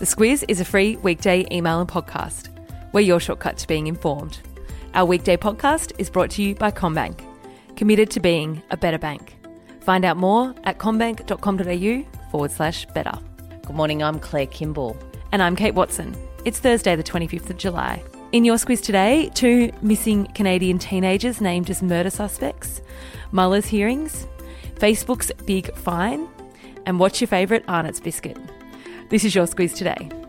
The Squiz is a free weekday email and podcast. We're your shortcut to being informed. Our weekday podcast is brought to you by CommBank, committed to being a better bank. Find out more at commbank.com.au forward slash better. Good morning, I'm Claire Kimball. And I'm Kate Watson. It's Thursday, the 25th of July. In your squiz today, two missing Canadian teenagers named as murder suspects, Mueller's hearings, Facebook's big fine, and what's your favourite Arnott's biscuit? This is your Squiz today.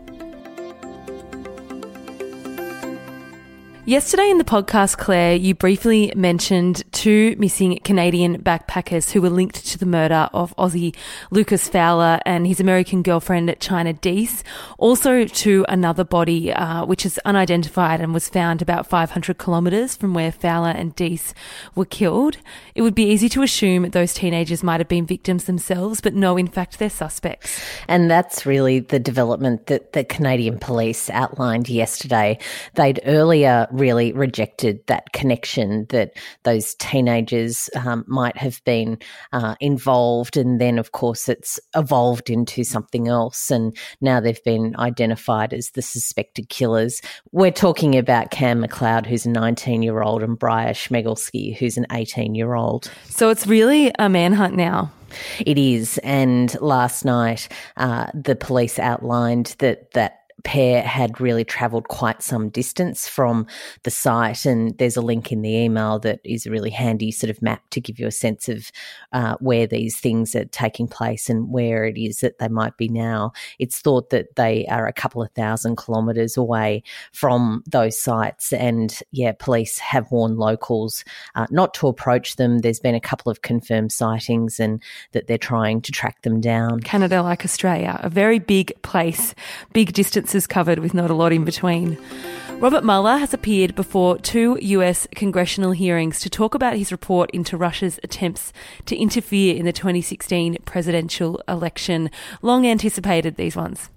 Yesterday in the podcast, Claire, you briefly mentioned two missing Canadian backpackers who were linked to the murder of Aussie Lucas Fowler and his American girlfriend Chynna Deese. Also to another body, uh, which is unidentified and was found about 500 kilometres from where Fowler and Deese were killed. It would be easy to assume those teenagers might have been victims themselves, but no, in fact, they're suspects. And that's really the development that the Canadian police outlined yesterday. They'd earlier really rejected that connection that those teenagers um, might have been uh, involved. And then, of course, it's evolved into something else. And now they've been identified as the suspected killers. We're talking about Kam McLeod, who's a 19 year old, and Bryer Schmegelsky, who's an 18 year old. So it's really a manhunt now. It is. And last night, uh, the police outlined that that pair had really travelled quite some distance from the site. And there's a link in the email that is a really handy sort of map to give you a sense of uh, where these things are taking place and where it is that they might be now. It's thought that they are a couple of thousand kilometres away from those sites. And yeah, police have warned locals uh, not to approach them. There's been a couple of confirmed sightings and that they're trying to track them down. Canada, like Australia, a very big place, big distance is covered with not a lot in between. Robert Mueller has appeared before two US congressional hearings to talk about his report into Russia's attempts to interfere in the 2016 presidential election. Long anticipated, these ones.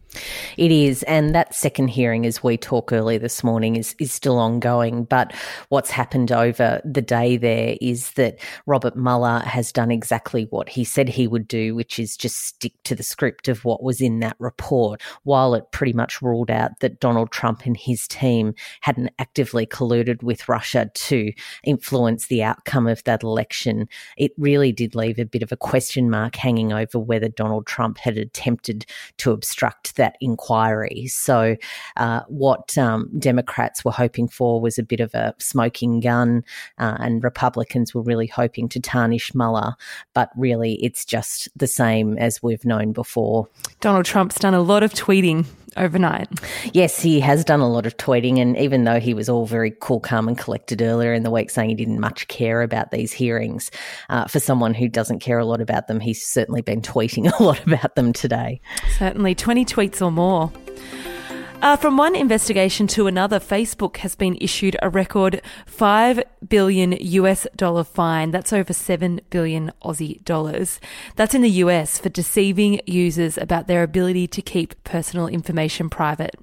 It is, and that second hearing, as we talk earlier this morning, is is still ongoing. But what's happened over the day there is that Robert Mueller has done exactly what he said he would do, which is just stick to the script of what was in that report. While it pretty much ruled out that Donald Trump and his team hadn't actively colluded with Russia to influence the outcome of that election, it really did leave a bit of a question mark hanging over whether Donald Trump had attempted to obstruct that that inquiry. So, uh, what um, Democrats were hoping for was a bit of a smoking gun, uh, and Republicans were really hoping to tarnish Mueller. But really, it's just the same as we've known before. Donald Trump's done a lot of tweeting overnight. Yes, he has done a lot of tweeting. And even though he was all very cool, calm, and collected earlier in the week, saying he didn't much care about these hearings, uh, for someone who doesn't care a lot about them, he's certainly been tweeting a lot about them today. Certainly, 20 tweets or more. Uh, from one investigation to another, Facebook has been issued a record 5 billion US dollar fine. That's over 7 billion Aussie dollars. That's in the US for deceiving users about their ability to keep personal information private.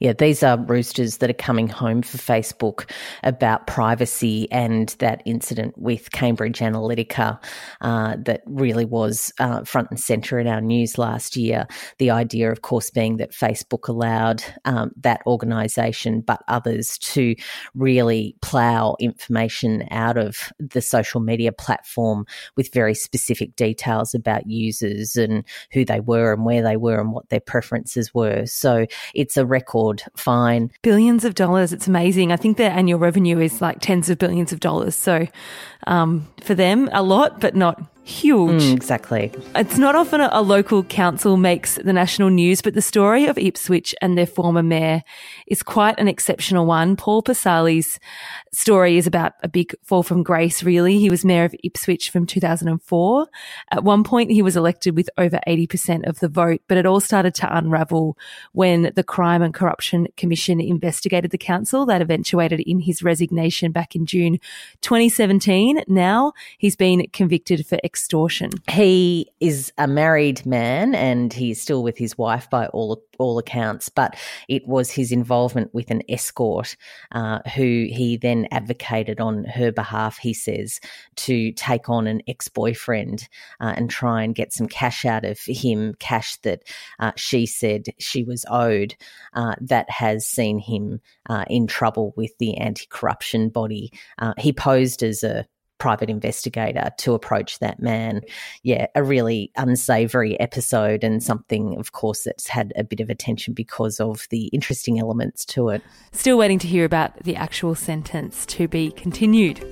Yeah, these are roosters that are coming home for Facebook about privacy and that incident with Cambridge Analytica uh, that really was uh, front and centre in our news last year. The idea, of course, being that Facebook allowed um, that organisation, but others, to really plough information out of the social media platform with very specific details about users and who they were and where they were and what their preferences were. So it's a record fine. Billions of dollars. It's amazing. I think their annual revenue is like tens of billions of dollars. So um, for them, a lot, but not huge. Mm, exactly. It's not often a, a, local council makes the national news, but the story of Ipswich and their former mayor is quite an exceptional one. Paul Pisasale's story is about a big fall from grace, really. He was mayor of Ipswich from 2004. At one point, he was elected with over 80% of the vote, but it all started to unravel when the Crime and Corruption Commission investigated the council. That eventuated in his resignation back in June 2017. Now he's been convicted for extortion? He is a married man and he's still with his wife by all all accounts, but it was his involvement with an escort uh, who he then advocated on her behalf, he says, to take on an ex boyfriend uh, and try and get some cash out of him, cash that uh, she said she was owed, uh, that has seen him uh, in trouble with the anti corruption body. Uh, he posed as a private investigator to approach that man. Yeah, a really unsavory episode and something, of course, that's had a bit of attention because of the interesting elements to it. Still waiting to hear about the actual sentence to be continued.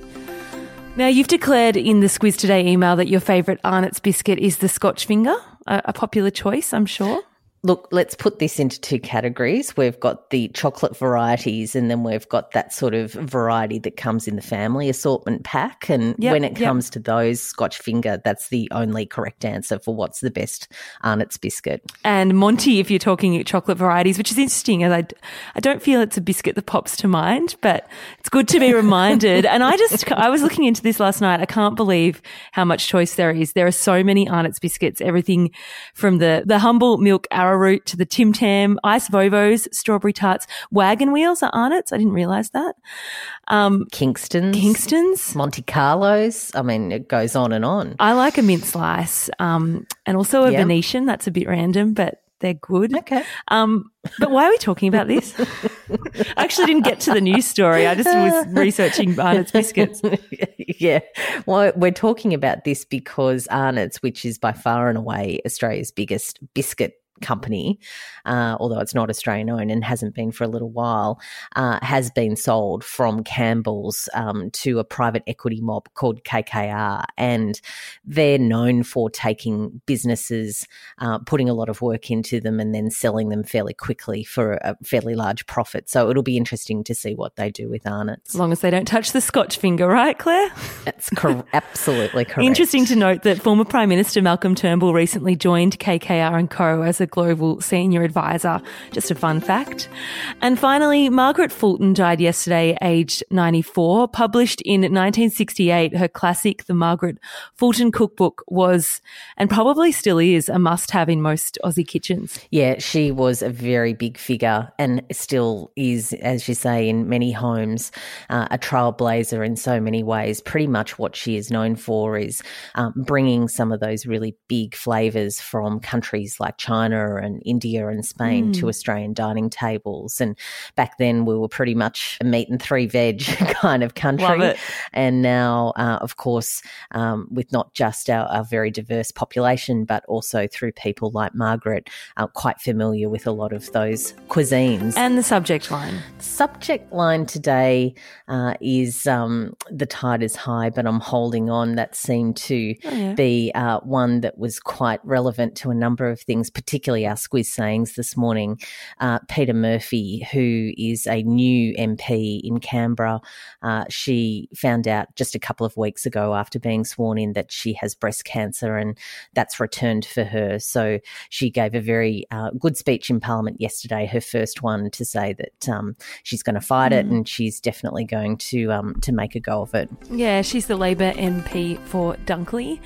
Now, you've declared in the Squiz Today email that your favourite Arnott's biscuit is the Scotch Finger, a, a popular choice, I'm sure. Look, let's put this into two categories. We've got the chocolate varieties, and then we've got that sort of variety that comes in the family assortment pack. And yep, when it comes yep. to those, Scotch finger, that's the only correct answer for what's the best Arnott's biscuit. And Monty, if you're talking chocolate varieties, which is interesting, as I, I don't feel it's a biscuit that pops to mind, but it's good to be reminded. and I just, I was looking into this last night. I can't believe how much choice there is. There are so many Arnott's biscuits, everything from the, the humble milk arrow arrowroot to the Tim Tam, Ice Vovos, strawberry tarts, wagon wheels are Arnott's. I didn't realize that. Um, Kingston's. Kingston's. Monte Carlos. I mean, it goes on and on. I like a mint slice um, and also a Venetian. That's a bit random, but they're good. Okay. Um, but why are we talking about this? I actually didn't get to the news story. I just was researching Arnott's biscuits. yeah. Well, we're talking about this because Arnott's, which is by far and away Australia's biggest biscuit company, uh, although it's not Australian owned and hasn't been for a little while, uh, has been sold from Campbell's um, to a private equity mob called KKR. And they're known for taking businesses, uh, putting a lot of work into them, and then selling them fairly quickly for a fairly large profit. So it'll be interesting to see what they do with Arnott's. As long as they don't touch the Scotch finger, right, Claire? That's cor- absolutely correct. Interesting to note that former Prime Minister Malcolm Turnbull recently joined KKR and Co. as a a global senior advisor. Just a fun fact. And finally, Margaret Fulton died yesterday, aged 94. Published in 1968, her classic, The Margaret Fulton Cookbook, was and probably still is a must have in most Aussie kitchens. Yeah, she was a very big figure and still is, as you say, in many homes, uh, a trailblazer in so many ways. Pretty much what she is known for is um, bringing some of those really big flavors from countries like China China and India and Spain mm. to Australian dining tables. And back then we were pretty much a meat and three veg kind of country. And now, uh, of course, um, with not just our, our, very diverse population, but also through people like Margaret, uh, quite familiar with a lot of those cuisines. And the subject line. Subject line today uh, is um, The Tide is High, but I'm holding on. That seemed to oh, yeah. be uh, one that was quite relevant to a number of things, particularly particularly our squiz sayings this morning, uh, Peta Murphy, who is a new MP in Canberra, uh, she found out just a couple of weeks ago after being sworn in that she has breast cancer and that's returned for her. So she gave a very uh, good speech in Parliament yesterday, her first one, to say that um, she's going to fight mm. it and she's definitely going to um, to make a go of it. Yeah, she's the Labor MP for Dunkley.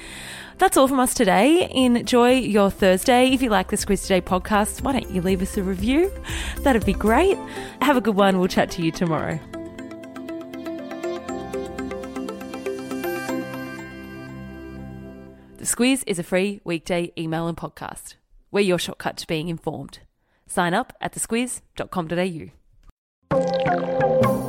That's all from us today. Enjoy your Thursday. If you like the Squiz Today podcast, why don't you leave us a review? That'd be great. Have a good one. We'll chat to you tomorrow. The Squiz is a free weekday email and podcast. We're your shortcut to being informed. Sign up at thesquiz.com.au.